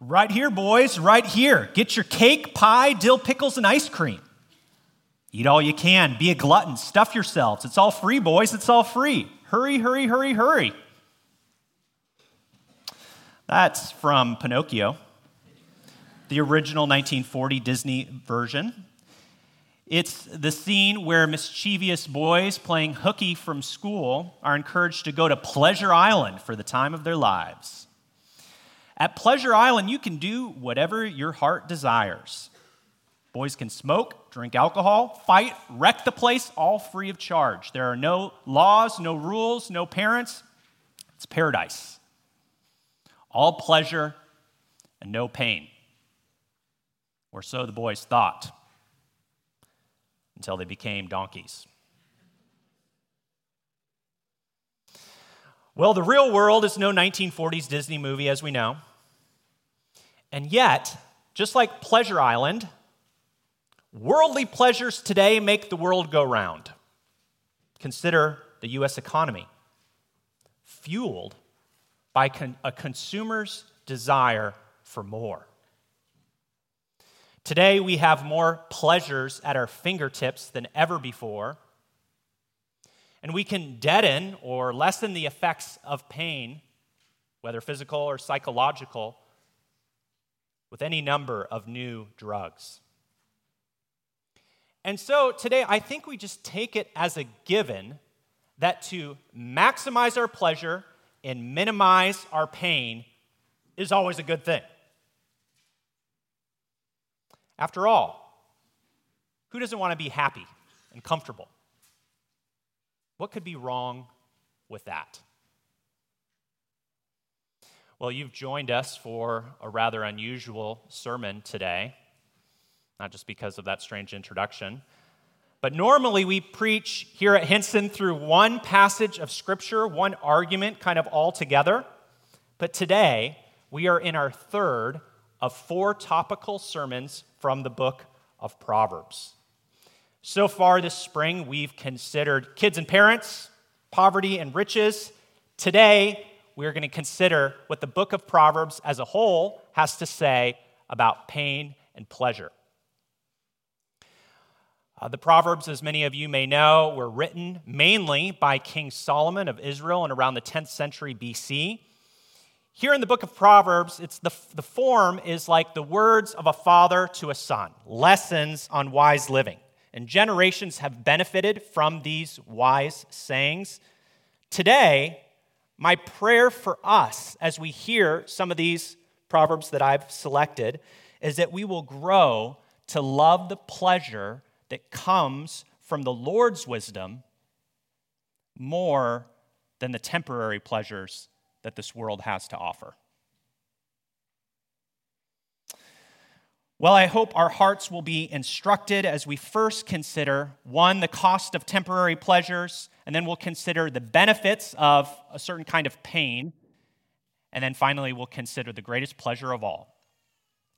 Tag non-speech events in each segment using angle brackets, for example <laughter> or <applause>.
Right here, boys, right here. Get your cake, pie, dill pickles, and ice cream. Eat all you can. Be a glutton. Stuff yourselves. It's all free, boys. It's all free. Hurry, hurry, hurry, hurry. That's from Pinocchio, the original 1940 Disney version. It's the scene where mischievous boys playing hooky from school are encouraged to go to Pleasure Island for the time of their lives. At Pleasure Island, you can do whatever your heart desires. Boys can smoke, drink alcohol, fight, wreck the place, all free of charge. There are no laws, no rules, no parents. It's paradise. All pleasure and no pain. Or so the boys thought until they became donkeys. Well, the real world is no 1940s Disney movie, as we know. And yet, just like Pleasure Island, worldly pleasures today make the world go round. Consider the U.S. economy, fueled by a consumer's desire for more. Today, we have more pleasures at our fingertips than ever before. And we can deaden or lessen the effects of pain, whether physical or psychological, with any number of new drugs. And so today, I think we just take it as a given that to maximize our pleasure and minimize our pain is always a good thing. After all, who doesn't want to be happy and comfortable? What could be wrong with that? Well, you've joined us for a rather unusual sermon today, not just because of that strange introduction. But normally we preach here at Hinson through one passage of Scripture, one argument, kind of all together. But today we are in our third of four topical sermons from the book of Proverbs. So far this spring, we've considered kids and parents, poverty and riches. Today, we're going to consider what the book of Proverbs as a whole has to say about pain and pleasure. Uh, the Proverbs, as many of you may know, were written mainly by King Solomon of Israel in around the 10th century BC. Here in the book of Proverbs, it's the, the form is like the words of a father to a son, lessons on wise living. And generations have benefited from these wise sayings. Today, my prayer for us as we hear some of these proverbs that I've selected is that we will grow to love the pleasure that comes from the Lord's wisdom more than the temporary pleasures that this world has to offer. Well, I hope our hearts will be instructed as we first consider one, the cost of temporary pleasures, and then we'll consider the benefits of a certain kind of pain, and then finally we'll consider the greatest pleasure of all.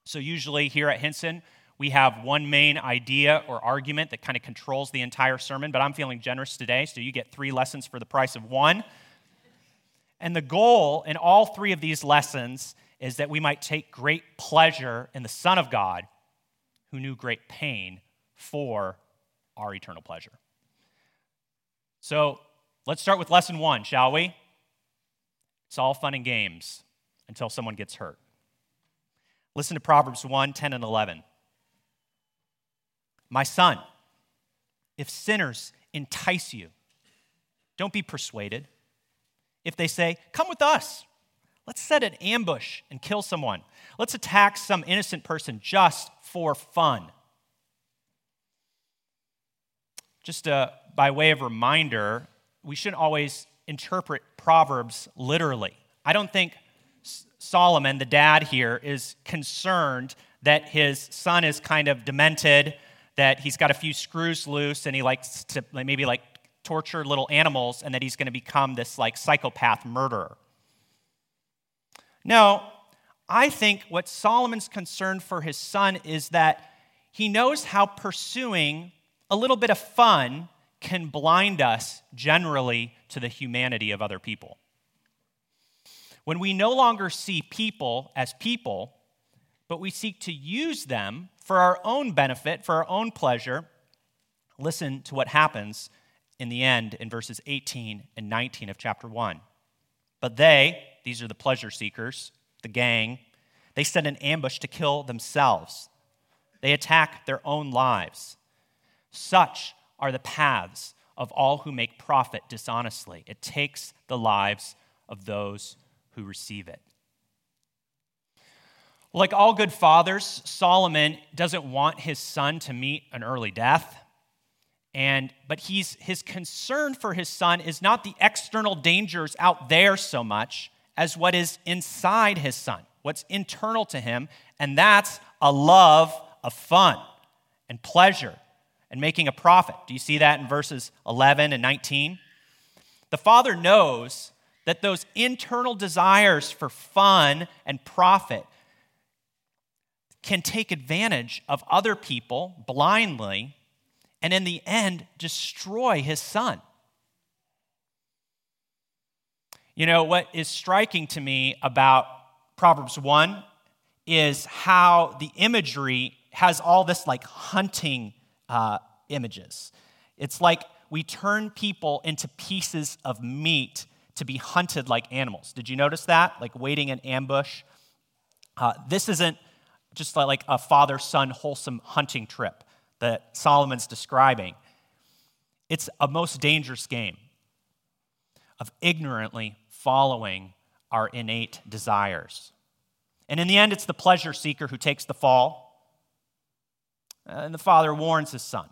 So, usually here at Hinson, we have one main idea or argument that kind of controls the entire sermon, but I'm feeling generous today, so you get three lessons for the price of one. And the goal in all three of these lessons is that we might take great pleasure in the Son of God who knew great pain for our eternal pleasure. So let's start with lesson one, shall we? It's all fun and games until someone gets hurt. Listen to Proverbs 1 10 and 11. My son, if sinners entice you, don't be persuaded if they say, Come with us. Let's set an ambush and kill someone. Let's attack some innocent person just for fun. Just uh, by way of reminder, we shouldn't always interpret Proverbs literally. I don't think Solomon, the dad here, is concerned that his son is kind of demented, that he's got a few screws loose, and he likes to maybe like torture little animals and that he's going to become this like psychopath murderer. No, I think what Solomon's concern for his son is that he knows how pursuing a little bit of fun can blind us generally to the humanity of other people. When we no longer see people as people, but we seek to use them for our own benefit, for our own pleasure, listen to what happens in the end in verses 18 and 19 of chapter 1. But they, these are the pleasure seekers, the gang, they set an ambush to kill themselves. They attack their own lives. Such are the paths of all who make profit dishonestly. It takes the lives of those who receive it. Like all good fathers, Solomon doesn't want his son to meet an early death. And but he's his concern for his son is not the external dangers out there so much as what is inside his son, what's internal to him, and that's a love of fun and pleasure and making a profit. Do you see that in verses 11 and 19? The father knows that those internal desires for fun and profit can take advantage of other people blindly and in the end destroy his son. You know, what is striking to me about Proverbs 1 is how the imagery has all this like hunting uh, images. It's like we turn people into pieces of meat to be hunted like animals. Did you notice that? Like waiting in ambush. Uh, this isn't just like a father son wholesome hunting trip that Solomon's describing. It's a most dangerous game of ignorantly following our innate desires. And in the end, it's the pleasure seeker who takes the fall. Uh, and the father warns his son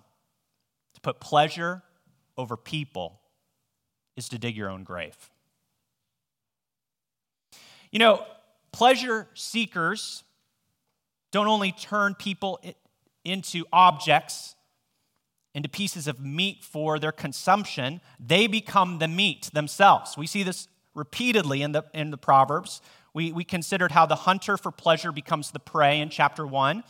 to put pleasure over people is to dig your own grave. You know, pleasure seekers don't only turn people into objects, into pieces of meat for their consumption, they become the meat themselves. We see this repeatedly in the, in the Proverbs. We, we considered how the hunter for pleasure becomes the prey in chapter 1.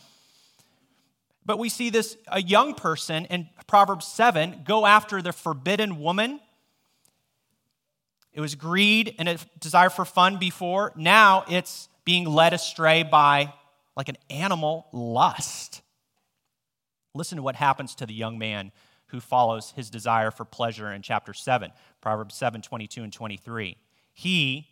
But we see this a young person in Proverbs 7 go after the forbidden woman. It was greed and a desire for fun before. Now it's being led astray by like an animal lust. Listen to what happens to the young man who follows his desire for pleasure in chapter 7, Proverbs 7 22 and 23. He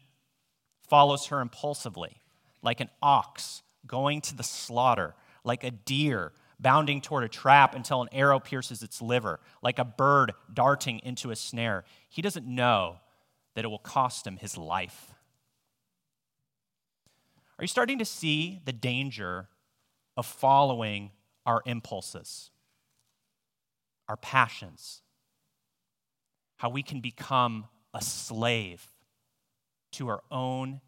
follows her impulsively, like an ox going to the slaughter, like a deer bounding toward a trap until an arrow pierces its liver, like a bird darting into a snare. He doesn't know that it will cost him his life. Are you starting to see the danger of following our impulses, our passions, how we can become a slave to our own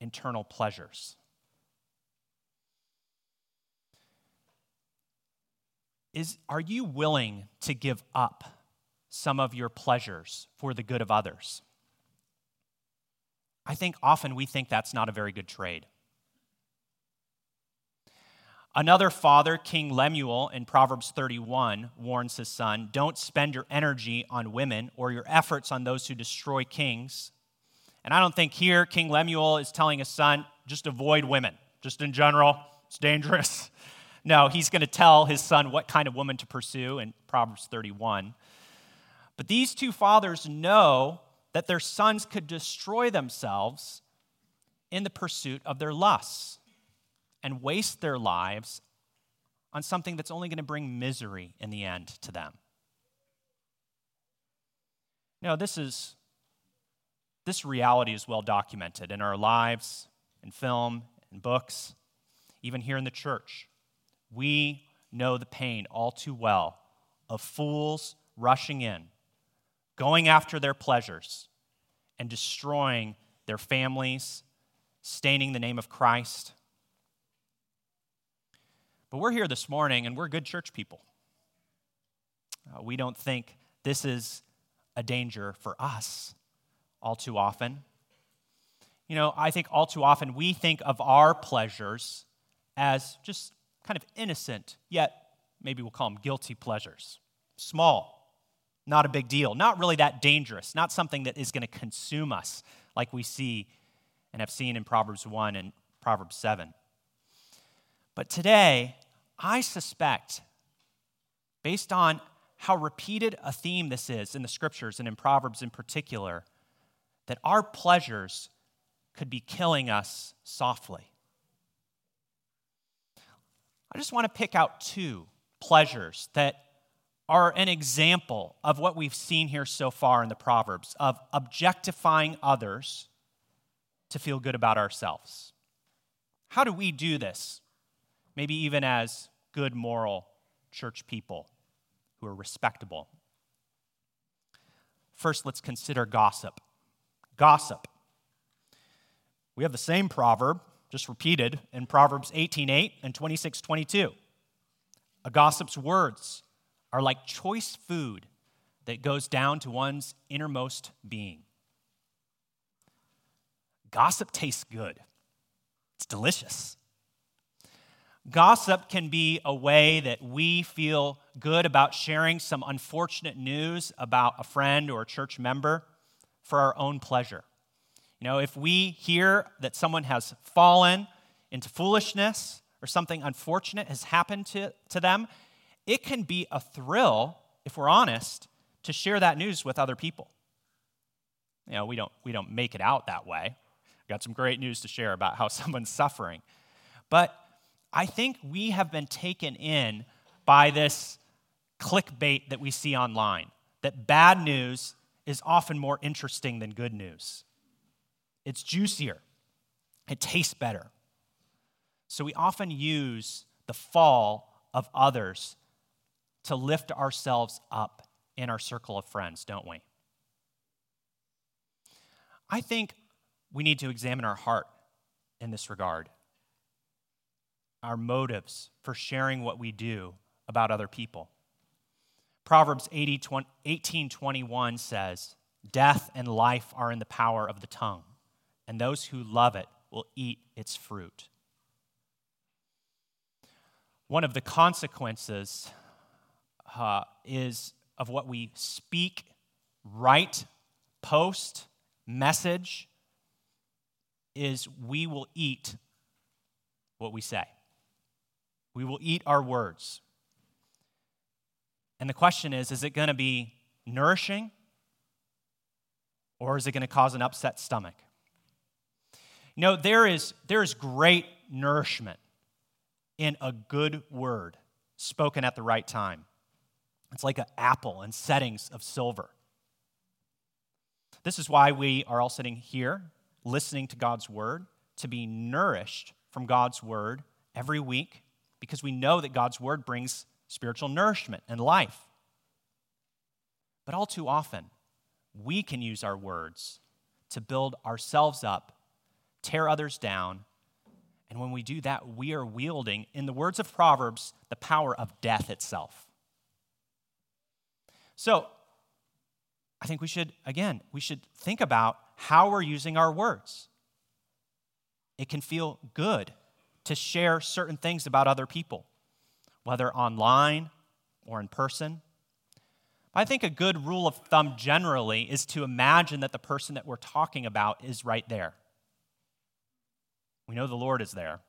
internal pleasures. Is, are you willing to give up some of your pleasures for the good of others? I think often we think that's not a very good trade. Another father, King Lemuel, in Proverbs 31, warns his son don't spend your energy on women or your efforts on those who destroy kings. And I don't think here King Lemuel is telling his son, just avoid women, just in general, it's dangerous. <laughs> No, he's going to tell his son what kind of woman to pursue in Proverbs 31. But these two fathers know that their sons could destroy themselves in the pursuit of their lusts and waste their lives on something that's only going to bring misery in the end to them. Know, this is this reality is well documented in our lives, in film, in books, even here in the church. We know the pain all too well of fools rushing in, going after their pleasures, and destroying their families, staining the name of Christ, but we're here this morning and we're good church people. Uh, we don't think this is a danger for us all too often. You know, I think all too often we think of our pleasures as just kind of innocent, yet maybe we'll call them guilty pleasures. Small, not a big deal, not really that dangerous, not something that is going to consume us like we see and have seen in Proverbs 1 and Proverbs 7. But today, I suspect, based on how repeated a theme this is in the scriptures and in Proverbs in particular, that our pleasures could be killing us softly. I just want to pick out two pleasures that are an example of what we've seen here so far in the Proverbs of objectifying others to feel good about ourselves. How do we do this? Maybe even as good moral church people who are respectable. First, let's consider gossip. Gossip. We have the same proverb, just repeated in Proverbs 18:8 and 26:22. A gossip's words are like choice food that goes down to one's innermost being. Gossip tastes good. It's delicious. Gossip can be a way that we feel good about sharing some unfortunate news about a friend or a church member for our own pleasure. You know, if we hear that someone has fallen into foolishness or something unfortunate has happened to, to them, it can be a thrill, if we're honest, to share that news with other people. You know, we don't, we don't make it out that way. We've got some great news to share about how <laughs> someone's suffering. But I think we have been taken in by this clickbait that we see online that bad news is often more interesting than good news. It's juicier, it tastes better. So we often use the fall of others to lift ourselves up in our circle of friends, don't we? I think we need to examine our heart in this regard, our motives for sharing what we do about other people. Proverbs 80, 18 21 says, Death and life are in the power of the tongue, and those who love it will eat its fruit. One of the consequences uh, is of what we speak, write, post, message, is we will eat what we say. We will eat our words. And the question is is it going to be nourishing or is it going to cause an upset stomach? Know, there is, there is great nourishment in a good word spoken at the right time. It's like an apple in settings of silver. This is why we are all sitting here listening to God's word, to be nourished from God's word every week, because we know that God's word brings spiritual nourishment and life. But all too often, we can use our words to build ourselves up, tear others down, and when we do that, we are wielding, in the words of Proverbs, the power of death itself. So, I think we should, again, we should think about how we're using our words. It can feel good to share certain things about other people, whether online or in person. I think a good rule of thumb generally is to imagine that the person that we're talking about is right there. We know the Lord is there.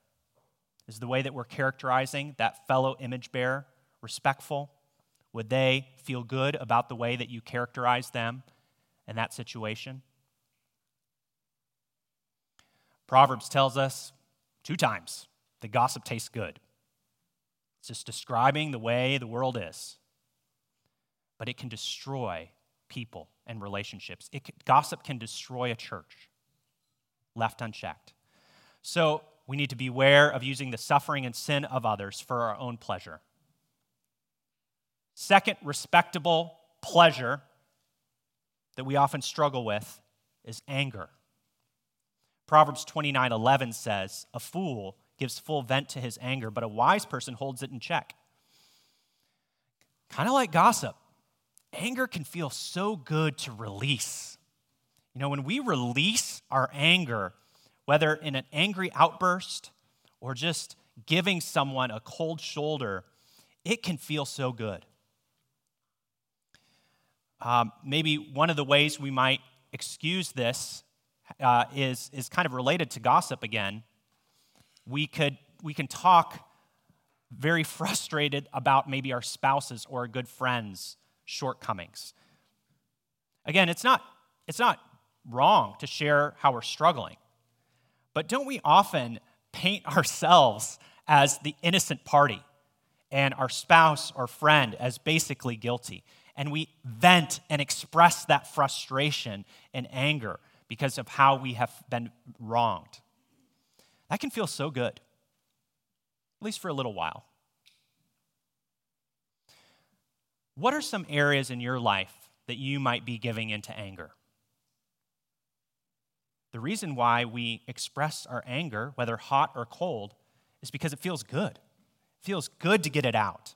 Is the way that we're characterizing that fellow image bearer respectful? Would they feel good about the way that you characterize them in that situation? Proverbs tells us two times that gossip tastes good. It's just describing the way the world is. But it can destroy people and relationships. It gossip can destroy a church left unchecked. So we need to beware of using the suffering and sin of others for our own pleasure. Second, respectable pleasure that we often struggle with is anger. Proverbs 29 11 says, A fool gives full vent to his anger, but a wise person holds it in check. Kind of like gossip. Anger can feel so good to release. You know, when we release our anger, whether in an angry outburst or just giving someone a cold shoulder, it can feel so good. Um, maybe one of the ways we might excuse this uh, is, is kind of related to gossip again. We, could, we can talk very <laughs> frustrated about maybe our spouses or a good friend's shortcomings. Again, it's not, it's not wrong to share how we're struggling, but don't we often paint ourselves as the innocent party and our spouse or friend as basically guilty? And we vent and express that frustration and anger because of how we have been wronged. That can feel so good, at least for a little while. What are some areas in your life that you might be giving into anger? The reason why we express our anger, whether hot or cold, is because it feels good. It feels good to get it out.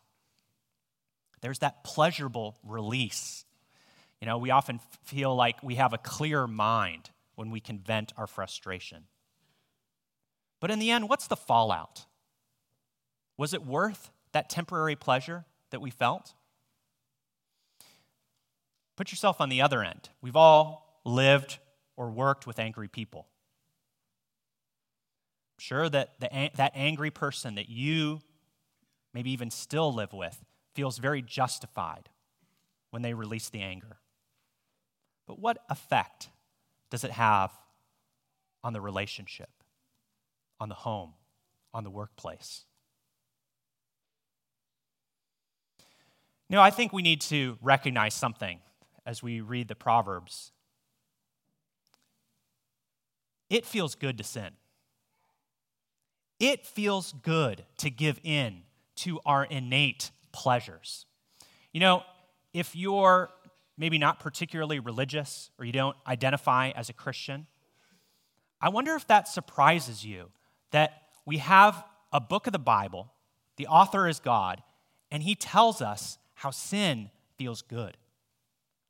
There's that pleasurable release. You know, we often feel like we have a clear mind when we can vent our frustration. But in the end, what's the fallout? Was it worth that temporary pleasure that we felt? Put yourself on the other end. We've all lived or worked with angry people. I'm sure that the, that angry person that you maybe even still live with feels very justified when they release the anger. But what effect does it have on the relationship, on the home, on the workplace? You know, I think we need to recognize something as we read the Proverbs. It feels good to sin. It feels good to give in to our innate pleasures. You know, if you're maybe not particularly religious or you don't identify as a Christian, I wonder if that surprises you that we have a book of the Bible, the author is God, and he tells us how sin feels good.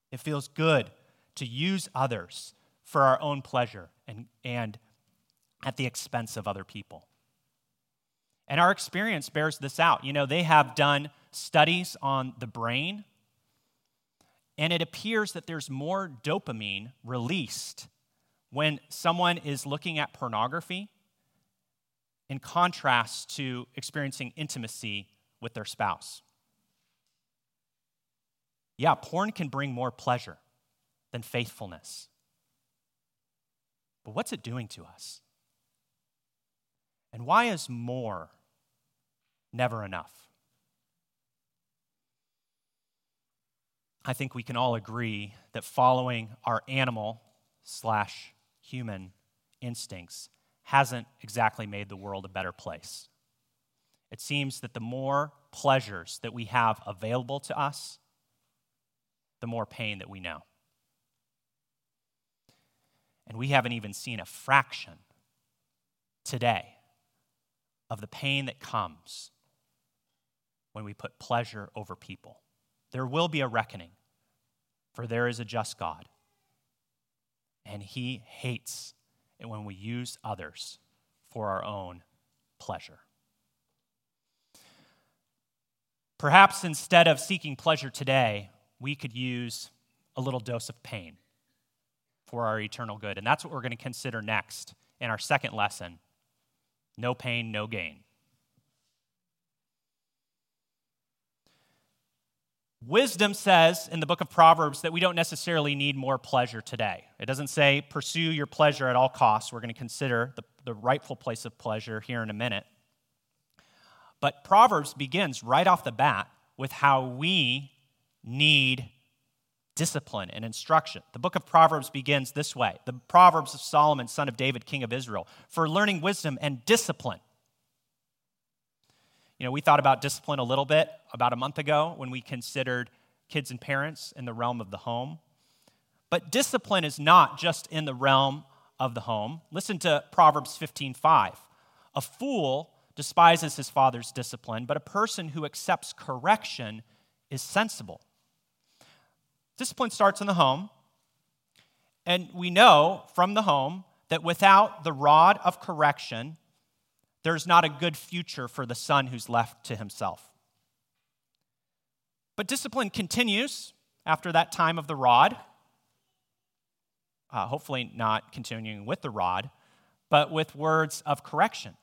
It feels good to use others for our own pleasure and, and at the expense of other people. And our experience bears this out. You know, they have done studies on the brain, and it appears that there's more dopamine released when someone is looking at pornography in contrast to experiencing intimacy with their spouse. Yeah, porn can bring more pleasure than faithfulness. But what's it doing to us? And why is more never enough? I think we can all agree that following our animal slash human instincts hasn't exactly made the world a better place. It seems that the more pleasures that we have available to us, the more pain that we know. And we haven't even seen a fraction today of the pain that comes when we put pleasure over people. There will be a reckoning, for there is a just God, and He hates it when we use others for our own pleasure. Perhaps instead of seeking pleasure today, we could use a little dose of pain for our eternal good. And that's what we're going to consider next in our second lesson no pain, no gain. Wisdom says in the book of Proverbs that we don't necessarily need more pleasure today. It doesn't say pursue your pleasure at all costs. We're going to consider the, the rightful place of pleasure here in a minute. But Proverbs begins right off the bat with how we need discipline and instruction. The book of Proverbs begins this way The Proverbs of Solomon, son of David, king of Israel, for learning wisdom and discipline. You know, we thought about discipline a little bit about a month ago when we considered kids and parents in the realm of the home. But discipline is not just in the realm of the home. Listen to Proverbs 15:5. A fool despises his father's discipline, but a person who accepts correction is sensible. Discipline starts in the home. And we know from the home that without the rod of correction, there's not a good future for the son who's left to himself. But discipline continues after that time of the rod. Uh, hopefully, not continuing with the rod, but with words of correction.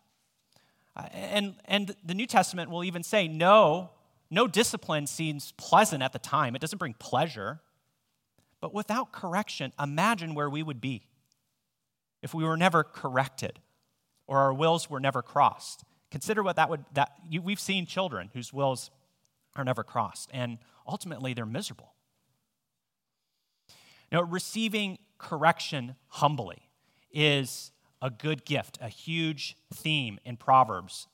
Uh, and, and the New Testament will even say no, no discipline seems pleasant at the time. It doesn't bring pleasure. But without correction, imagine where we would be if we were never corrected or our wills were never crossed. Consider what that would, that you, we've seen children whose wills are never crossed, and ultimately they're miserable. Now, receiving correction humbly is a good gift, a huge theme in Proverbs.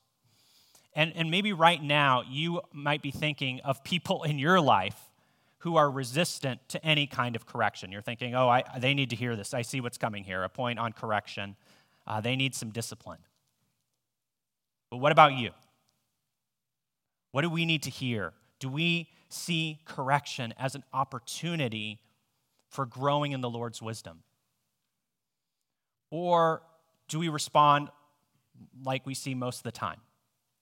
And, and maybe right now you might be thinking of people in your life who are resistant to any kind of correction. You're thinking, oh, I, they need to hear this. I see what's coming here, a point on correction. Uh, they need some discipline. But what about you? What do we need to hear? Do we see correction as an opportunity for growing in the Lord's wisdom? Or do we respond like we see most of the time?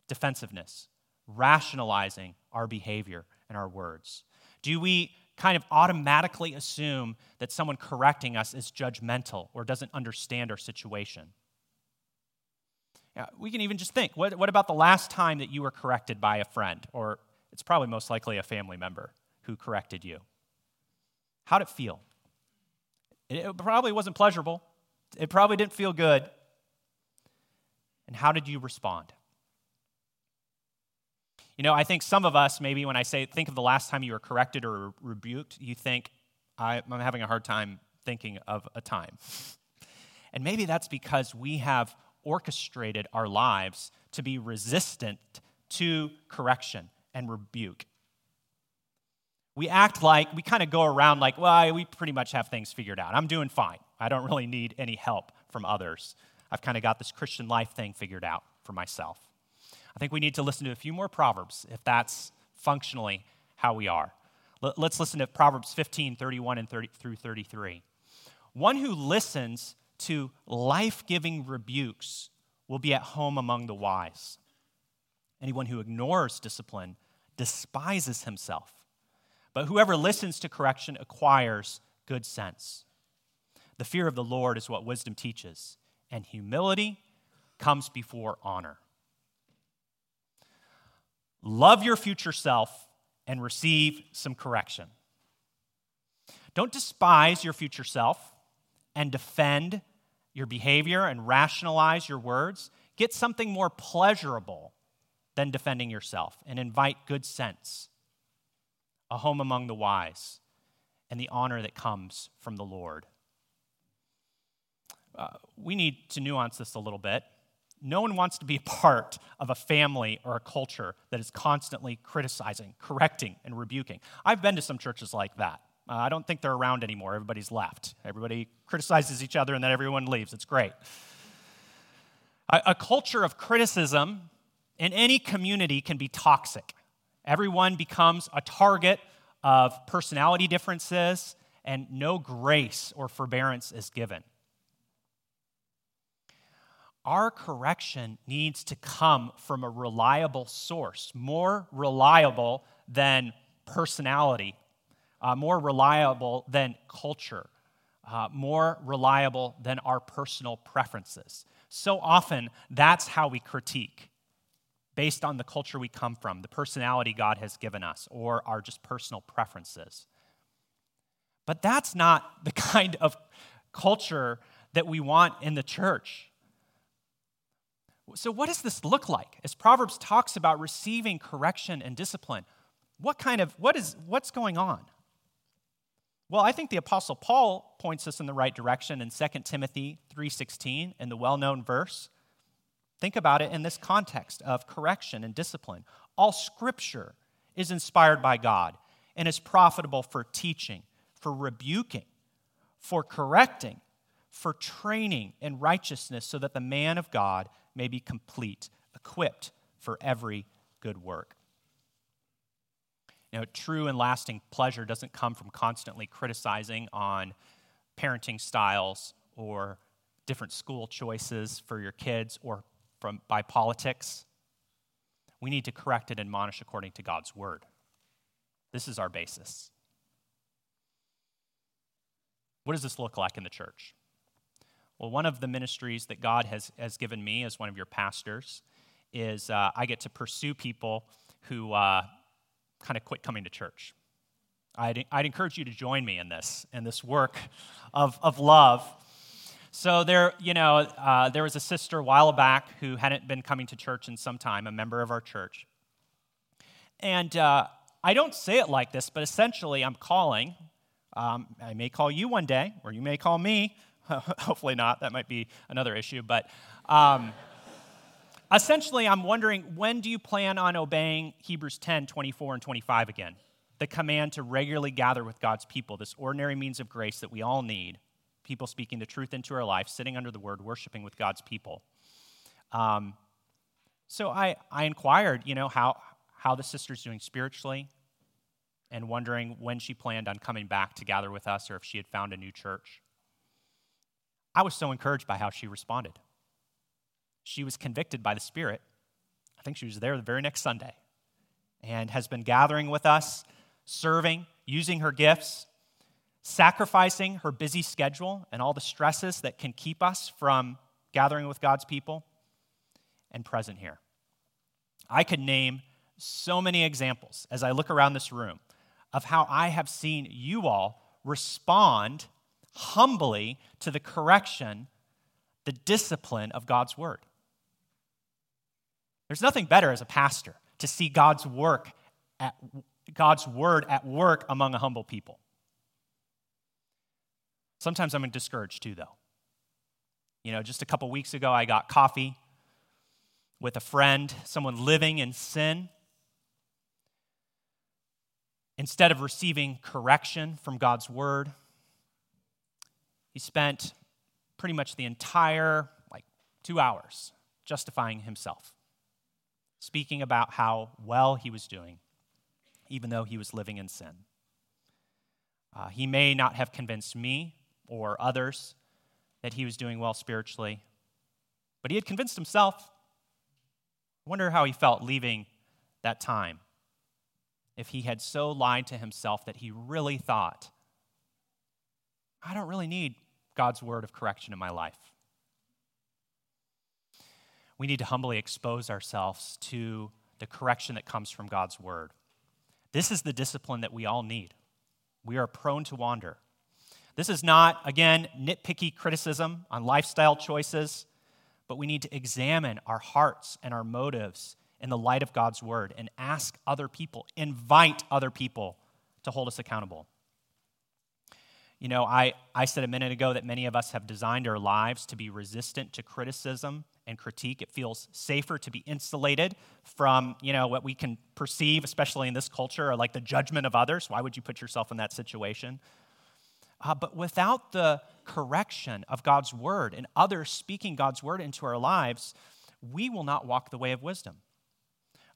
Defensiveness, rationalizing our behavior and our words. Do we kind of automatically assume that someone correcting us is judgmental or doesn't understand our situation? We can even just think what, what about the last time that you were corrected by a friend? Or it's probably most likely a family member who corrected you. How'd it feel? It probably wasn't pleasurable. It probably didn't feel good. And how did you respond? You know, I think some of us, maybe when I say think of the last time you were corrected or rebuked, you think, I'm having a hard time thinking of a time. And maybe that's because we have orchestrated our lives to be resistant to correction and rebuke. We act like, we kind of go around like, well, we pretty much have things figured out. I'm doing fine. I don't really need any help from others. I've kind of got this Christian life thing figured out for myself. I think we need to listen to a few more Proverbs if that's functionally how we are. Let's listen to Proverbs 15, 31 and 30 through 33. One who listens to life giving rebukes will be at home among the wise. Anyone who ignores discipline despises himself. But whoever listens to correction acquires good sense. The fear of the Lord is what wisdom teaches, and humility comes before honor. Love your future self and receive some correction. Don't despise your future self and defend your behavior and rationalize your words. Get something more pleasurable than defending yourself and invite good sense, a home among the wise, and the honor that comes from the Lord. Uh, we need to nuance this a little bit. No one wants to be a part of a family or a culture that is constantly criticizing, correcting, and rebuking. I've been to some churches like that. Uh, I don't think they're around anymore. Everybody's left. Everybody criticizes each other and then everyone leaves. It's great. A, a culture of criticism in any community can be toxic. Everyone becomes a target of personality differences, and no grace or forbearance is given. Our correction needs to come from a reliable source, more reliable than personality uh, more reliable than culture, uh, more reliable than our personal preferences. So often, that's how we critique based on the culture we come from, the personality God has given us, or our just personal preferences. But that's not the <laughs> kind of culture that we want in the church. So, what does this look like? As Proverbs talks about receiving correction and discipline, what kind of, what is, what's going on? Well, I think the apostle Paul points us in the right direction in 2 Timothy 3:16 in the well-known verse. Think about it in this context of correction and discipline. All scripture is inspired by God and is profitable for teaching, for rebuking, for correcting, for training in righteousness so that the man of God may be complete, equipped for every good work. You know, true and lasting pleasure doesn't come from constantly criticizing on parenting styles or different school choices for your kids or from, by politics. We need to correct and admonish according to God's word. This is our basis. What does this look like in the church? Well, one of the ministries that God has, has given me as one of your pastors is uh, I get to pursue people who uh, kind of quit coming to church. I'd, I'd encourage you to join me in this, in this work of, of love. So there, you know, uh, there was a sister a while back who hadn't been coming to church in some time, a member of our church. And uh, I don't say it like this, but essentially I'm calling. Um, I may call you one day, or you may call me. <laughs> Hopefully not. That might be another issue. But um, essentially, I'm wondering when do you plan on obeying Hebrews 10, 24, and 25 again? The command to regularly gather with God's people, this ordinary means of grace that we all need. People speaking the truth into our life, sitting under the word, worshiping with God's people. Um, so I, I inquired, you know, how, how the sister's doing spiritually, and wondering when she planned on coming back to gather with us or if she had found a new church. I was so encouraged by how she responded. She was convicted by the Spirit. I think she was there the very next Sunday and has been gathering with us, serving, using her gifts, sacrificing her busy schedule and all the stresses that can keep us from gathering with God's people, and present here. I could name so many examples as I look around this room of how I have seen you all respond humbly to the correction, the discipline of God's word. There's nothing better as a pastor to see God's work at God's word at work among a humble people. Sometimes I'm discouraged too, though. You know, just a couple weeks ago, I got coffee with a friend, someone living in sin. Instead of receiving correction from God's word, he spent pretty much the entire, like, two hours justifying himself, speaking about how well he was doing, even though he was living in sin. Uh, he may not have convinced me or others that he was doing well spiritually, but he had convinced himself. I wonder how he felt leaving that time if he had so lied to himself that he really thought, I don't really need God's word of correction in my life. We need to humbly expose ourselves to the correction that comes from God's word. This is the discipline that we all need. We are prone to wander. This is not, again, nitpicky criticism on lifestyle choices, but we need to examine our hearts and our motives in the light of God's word and ask other people, invite other people to hold us accountable. You know, I, I said a minute ago that many of us have designed our lives to be resistant to criticism and critique. It feels safer to be insulated from, you know, what we can perceive, especially in this culture, or like the judgment of others. Why would you put yourself in that situation? Uh, but without the correction of God's word and others speaking God's word into our lives, we will not walk the way of wisdom.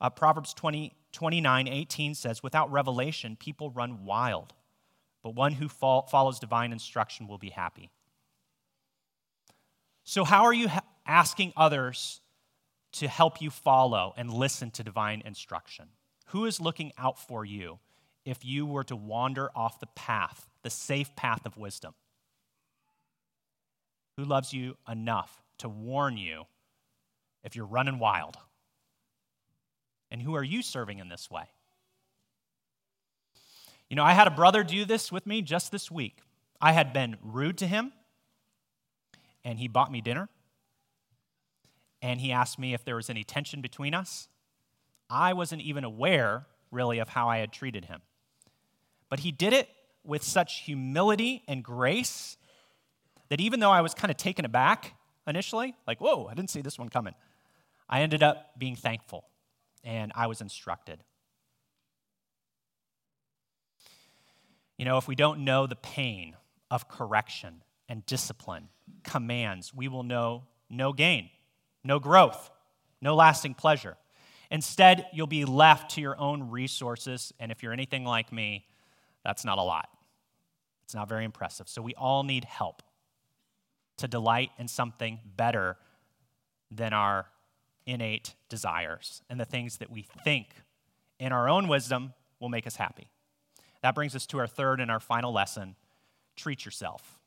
Uh, Proverbs 20, 29, 18 says, Without revelation, people run wild but one who follows divine instruction will be happy. So, how are you asking others to help you follow and listen to divine instruction? Who is looking out for you if you were to wander off the path, the safe path of wisdom? Who loves you enough to warn you if you're running wild? And who are you serving in this way? You know, I had a brother do this with me just this week. I had been rude to him, and he bought me dinner. And he asked me if there was any tension between us. I wasn't even aware, really, of how I had treated him. But he did it with such humility and grace that even though I was kind of taken aback initially, like, whoa, I didn't see this one coming, I ended up being thankful and I was instructed. You know, if we don't know the pain of correction and discipline, commands, we will know no gain, no growth, no lasting pleasure. Instead, you'll be left to your own resources, and if you're anything like me, that's not a lot. It's not very impressive. So we all need help to delight in something better than our innate desires and the things that we think in our own wisdom will make us happy. That brings us to our third and our final lesson treat yourself.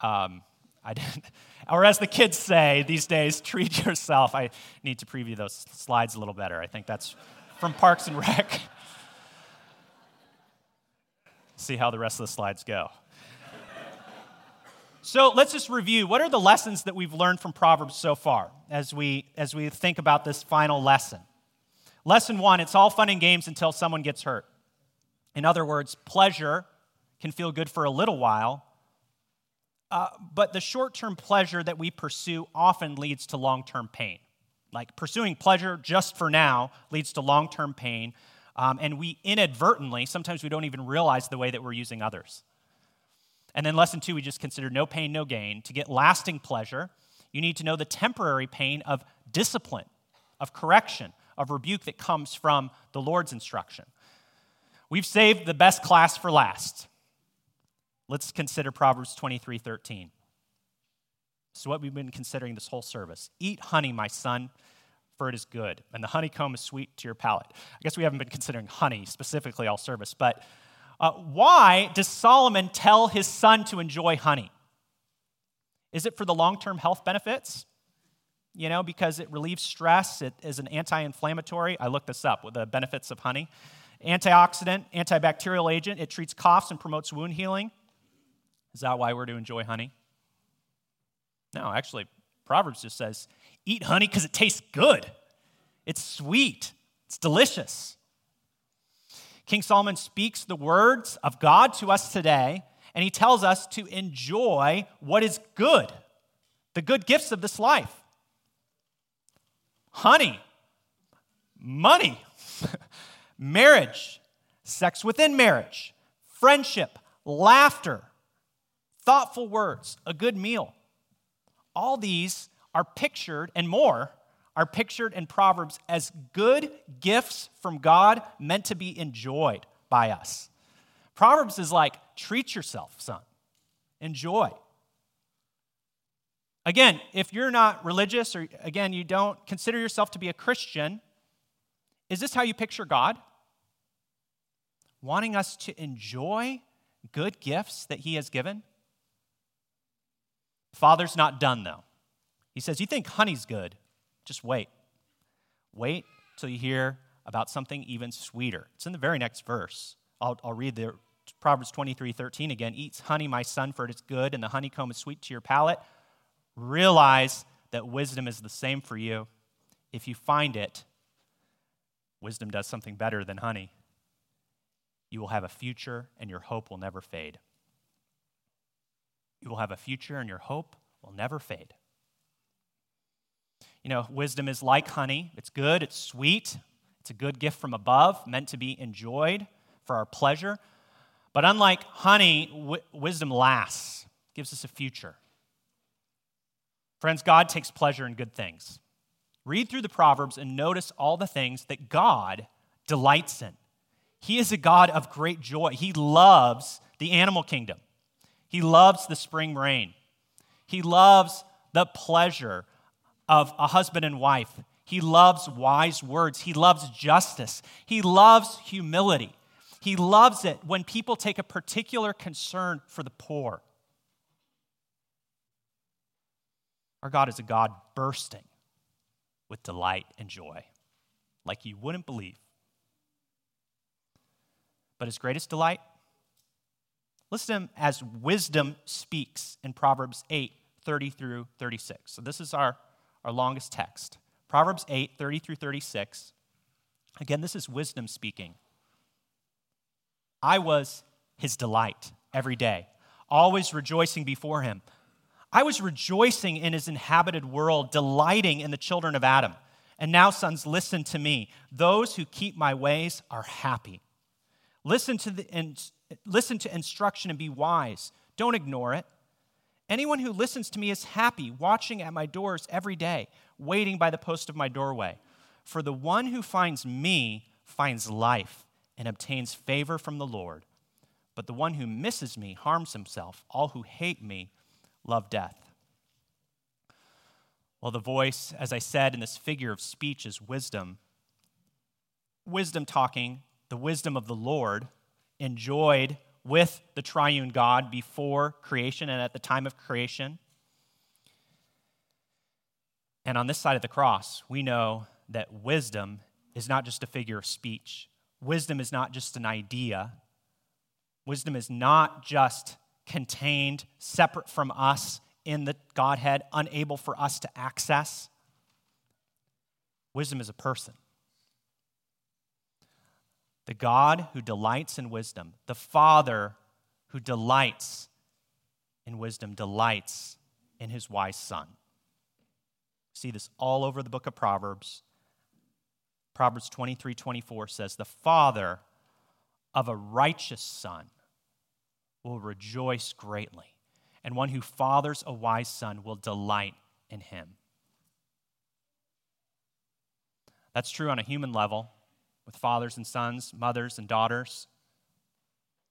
Um, I didn't. <laughs> Or as the kids say these days, <laughs> treat yourself. I need to preview those slides a little better. I think that's from Parks and Rec. <laughs> See how the rest of the slides go. So let's just review. What are the lessons that we've learned from Proverbs so far as we, as we think about this final lesson? Lesson one it's all fun and games until someone gets hurt. In other words, pleasure can feel good for a little while, uh, but the short term pleasure that we pursue often leads to long term pain. Like pursuing pleasure just for now leads to long term pain, um, and we inadvertently, sometimes we don't even realize the way that we're using others. And then lesson two, we just consider no pain, no gain. To get lasting pleasure, you need to know the temporary pain of discipline, of correction, of rebuke that comes from the Lord's instruction. We've saved the best class for last. Let's consider Proverbs 23 13. This is what we've been considering this whole service. Eat honey, my son, for it is good, and the honeycomb is sweet to your palate. I guess we haven't been considering honey specifically all service, but uh, why does Solomon tell his son to enjoy honey? Is it for the long term health benefits? You know, because it relieves stress, it is an anti inflammatory. I looked this up with the benefits of honey. Antioxidant, antibacterial agent, it treats coughs and promotes wound healing. Is that why we're to enjoy honey? No, actually, Proverbs just says eat honey because it tastes good. It's sweet, it's delicious. King Solomon speaks the words of God to us today, and he tells us to enjoy what is good, the good gifts of this life honey, money, <laughs> marriage, sex within marriage, friendship, laughter, thoughtful words, a good meal. All these are pictured, and more are pictured in Proverbs as good gifts from God meant to be enjoyed by us. Proverbs is like, treat yourself, son. Enjoy. Again, if you're not religious or again, you don't consider yourself to be a Christian, is this how you picture God? Wanting us to enjoy good gifts that He has given? Father's not done, though. He says, You think honey's good? Just wait. Wait till you hear about something even sweeter. It's in the very next verse. I'll, I'll read the Proverbs 23 13 again. Eats honey, my son, for it is good, and the honeycomb is sweet to your palate. Realize that wisdom is the same for you. If you find it, wisdom does something better than honey. You will have a future, and your hope will never fade. You will have a future, and your hope will never fade. You know, wisdom is like honey. It's good, it's sweet, it's a good gift from above, meant to be enjoyed for our pleasure. But unlike honey, w- wisdom lasts, gives us a future. Friends, God takes pleasure in good things. Read through the Proverbs and notice all the things that God delights in. He is a God of great joy. He loves the animal kingdom. He loves the spring rain. He loves the pleasure of a husband and wife. He loves wise words. He loves justice. He loves humility. He loves it when people take a particular concern for the poor. Our God is a God bursting with delight and joy, like you wouldn't believe. But his greatest delight Listen to him as wisdom speaks in Proverbs 8 30 through 36. So this is our, our longest text. Proverbs 8 30 through 36. Again, this is wisdom speaking. I was his delight every day, always rejoicing before him. I was rejoicing in his inhabited world, delighting in the children of Adam. And now, sons, listen to me. Those who keep my ways are happy. Listen to, the, and, listen to instruction and be wise. Don't ignore it. Anyone who listens to me is happy, watching at my doors every day, waiting by the post of my doorway. For the one who finds me finds life and obtains favor from the Lord. But the one who misses me harms himself. All who hate me love death. Well, the voice, as I said, in this figure of speech is wisdom. Wisdom talking the wisdom of the Lord, enjoyed with the triune God before creation and at the time of creation. And on this side of the cross, we know that wisdom is not just a figure of speech. Wisdom is not just an idea. Wisdom is not just contained separate from us in the Godhead, unable for us to access. Wisdom is a person. The God who delights in wisdom, the Father who delights in wisdom, delights in his wise Son. See this all over the book of Proverbs. Proverbs 23 24 says, The father of a righteous son will rejoice greatly, and one who fathers a wise son will delight in him. That's true on a human level with fathers and sons, mothers and daughters.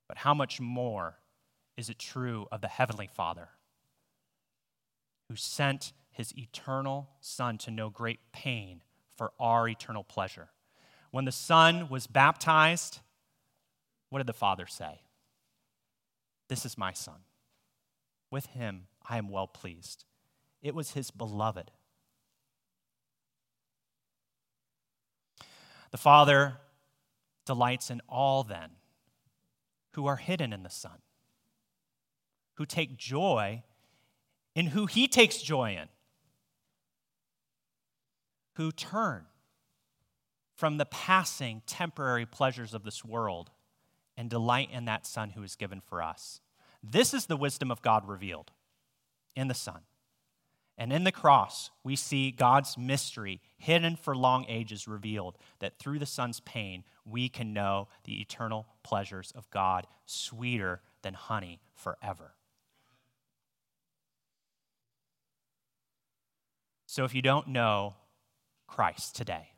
But how much more is it true of the Heavenly Father who sent his eternal Son to know great pain for our eternal pleasure. When the Son was baptized, what did the Father say? This is my Son. With him I am well pleased. It was his beloved. The Father delights in all, then, who are hidden in the Son, who take joy in who he takes joy in who turn from the passing temporary pleasures of this world and delight in that Son who is given for us. This is the wisdom of God revealed in the Son. And in the cross, we see God's mystery hidden for long ages revealed that through the Son's pain, we can know the eternal pleasures of God sweeter than honey forever. So if you don't know Christ today.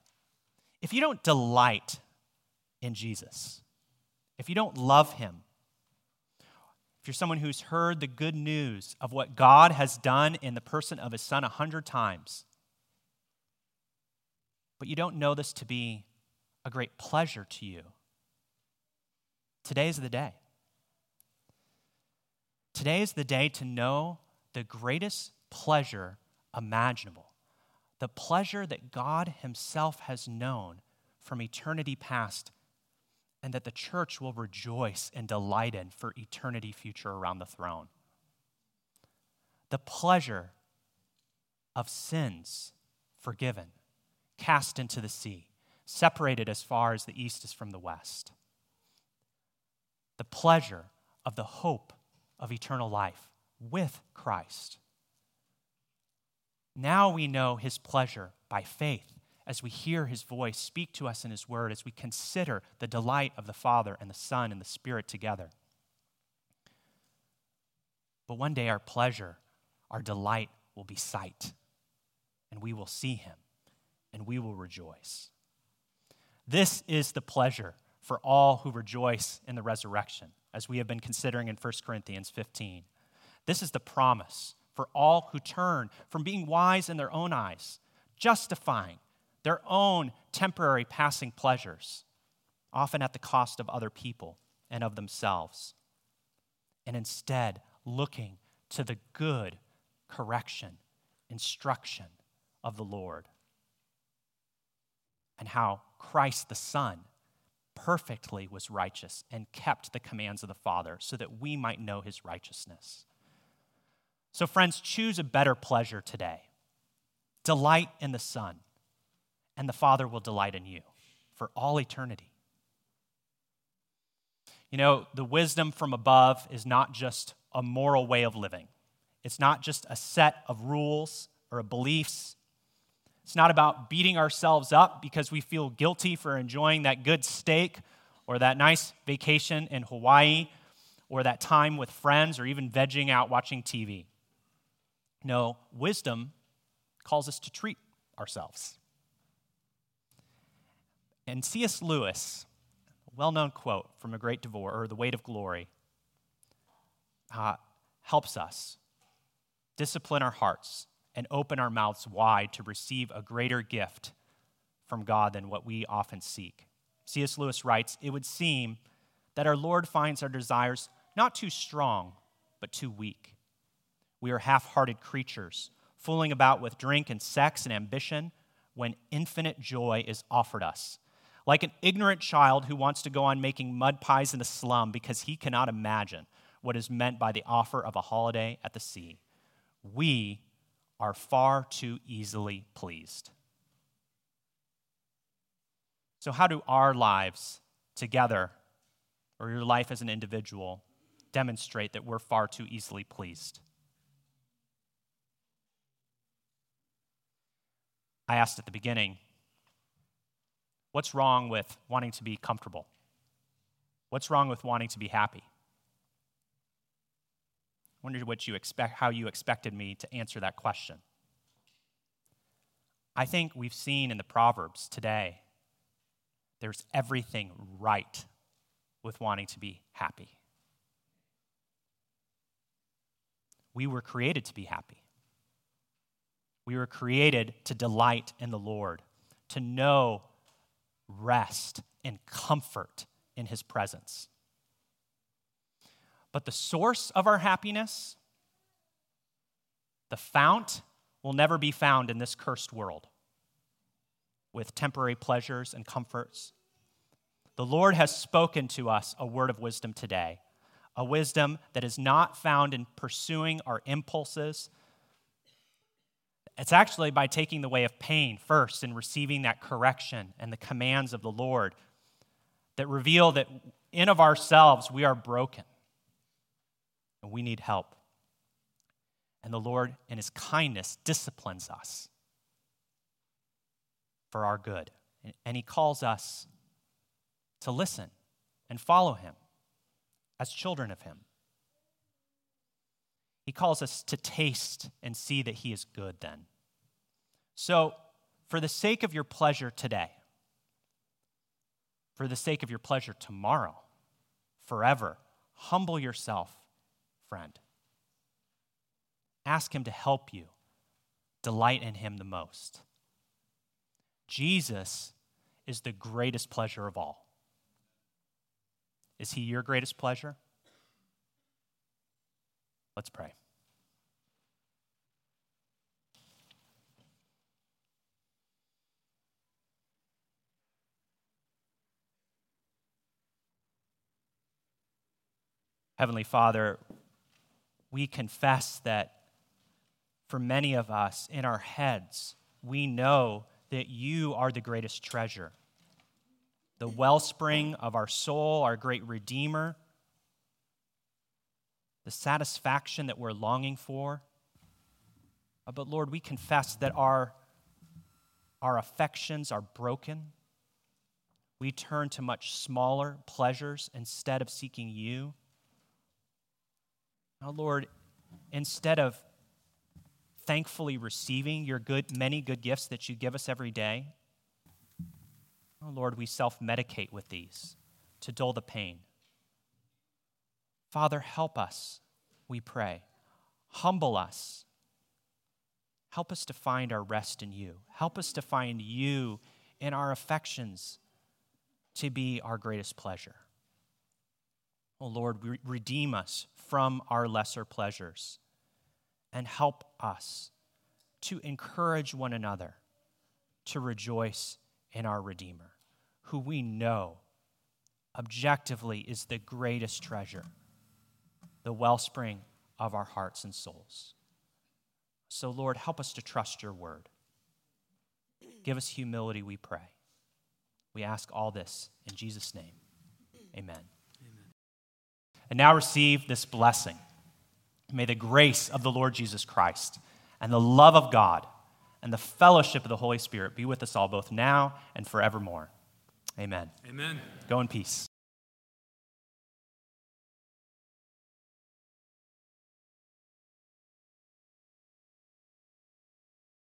If you don't delight in Jesus, if you don't love him, you're someone who's heard the good news of what God has done in the person of his son a hundred times, but you don't know this to be a great pleasure to you, today is the day. Today is the day to know the greatest pleasure imaginable the pleasure that God Himself has known from eternity past, and that the church will rejoice and delight in for eternity future around the throne. The pleasure of sins forgiven, cast into the sea, separated as far as the east is from the west. The pleasure of the hope of eternal life with Christ now we know his pleasure by faith as we hear his voice speak to us in his word, as we consider the delight of the Father and the Son and the Spirit together. But one day our pleasure, our delight will be sight, and we will see him, and we will rejoice. This is the pleasure for all who rejoice in the resurrection, as we have been considering in 1 Corinthians 15. This is the promise for all who turn from being wise in their own eyes, justifying their own temporary passing pleasures, often at the cost of other people and of themselves, and instead looking to the good correction, instruction of the Lord, and how Christ the Son perfectly was righteous and kept the commands of the Father so that we might know his righteousness. So, friends, choose a better pleasure today. Delight in the Son, and the Father will delight in you for all eternity. You know, the wisdom from above is not just a moral way of living, it's not just a set of rules or beliefs. It's not about beating ourselves up because we feel guilty for enjoying that good steak or that nice vacation in Hawaii or that time with friends or even vegging out watching TV. No, wisdom calls us to treat ourselves. And C.S. Lewis, a well known quote from A Great Divorce, or The Weight of Glory, uh, helps us discipline our hearts and open our mouths wide to receive a greater gift from God than what we often seek. C.S. Lewis writes It would seem that our Lord finds our desires not too strong, but too weak. We are half hearted creatures, fooling about with drink and sex and ambition when infinite joy is offered us. Like an ignorant child who wants to go on making mud pies in a slum because he cannot imagine what is meant by the offer of a holiday at the sea. We are far too easily pleased. So, how do our lives together, or your life as an individual, demonstrate that we're far too easily pleased? I asked at the beginning, what's wrong with wanting to be comfortable? What's wrong with wanting to be happy? I wondered what you expect, how you expected me to answer that question. I think we've seen in the Proverbs today there's everything right with wanting to be happy. We were created to be happy. We were created to delight in the Lord, to know rest and comfort in His presence. But the source of our happiness, the fount, will never be found in this cursed world with temporary pleasures and comforts. The Lord has spoken to us a word of wisdom today, a wisdom that is not found in pursuing our impulses it's actually by taking the way of pain first and receiving that correction and the commands of the Lord that reveal that in of ourselves we are broken and we need help. And the Lord, in His kindness, disciplines us for our good. And He calls us to listen and follow Him as children of Him. He calls us to taste and see that He is good then. So, for the sake of your pleasure today, for the sake of your pleasure tomorrow, forever, humble yourself, friend. Ask Him to help you delight in Him the most. Jesus is the greatest pleasure of all. Is He your greatest pleasure? Let's pray. Heavenly Father, we confess that for many of us in our heads, we know that you are the greatest treasure, the wellspring of our soul, our great Redeemer the satisfaction that we're longing for. Uh, but Lord, we confess that our, our affections are broken. We turn to much smaller pleasures instead of seeking you. Now, Lord, instead of thankfully receiving your good, many good gifts that you give us every day, oh Lord, we self medicate with these to dull the pain. Father, help us, we pray. Humble us. Help us to find our rest in you. Help us to find you in our affections to be our greatest pleasure. Oh Lord, redeem us from our lesser pleasures and help us to encourage one another to rejoice in our Redeemer, who we know objectively is the greatest treasure the wellspring of our hearts and souls. So, Lord, help us to trust your word. Give us humility, we pray. We ask all this in Jesus' name. Amen. And now receive this blessing. May the grace of the Lord Jesus Christ and the love of God and the fellowship of the Holy Spirit be with us all, both now and forevermore. Amen. Amen. Go in peace.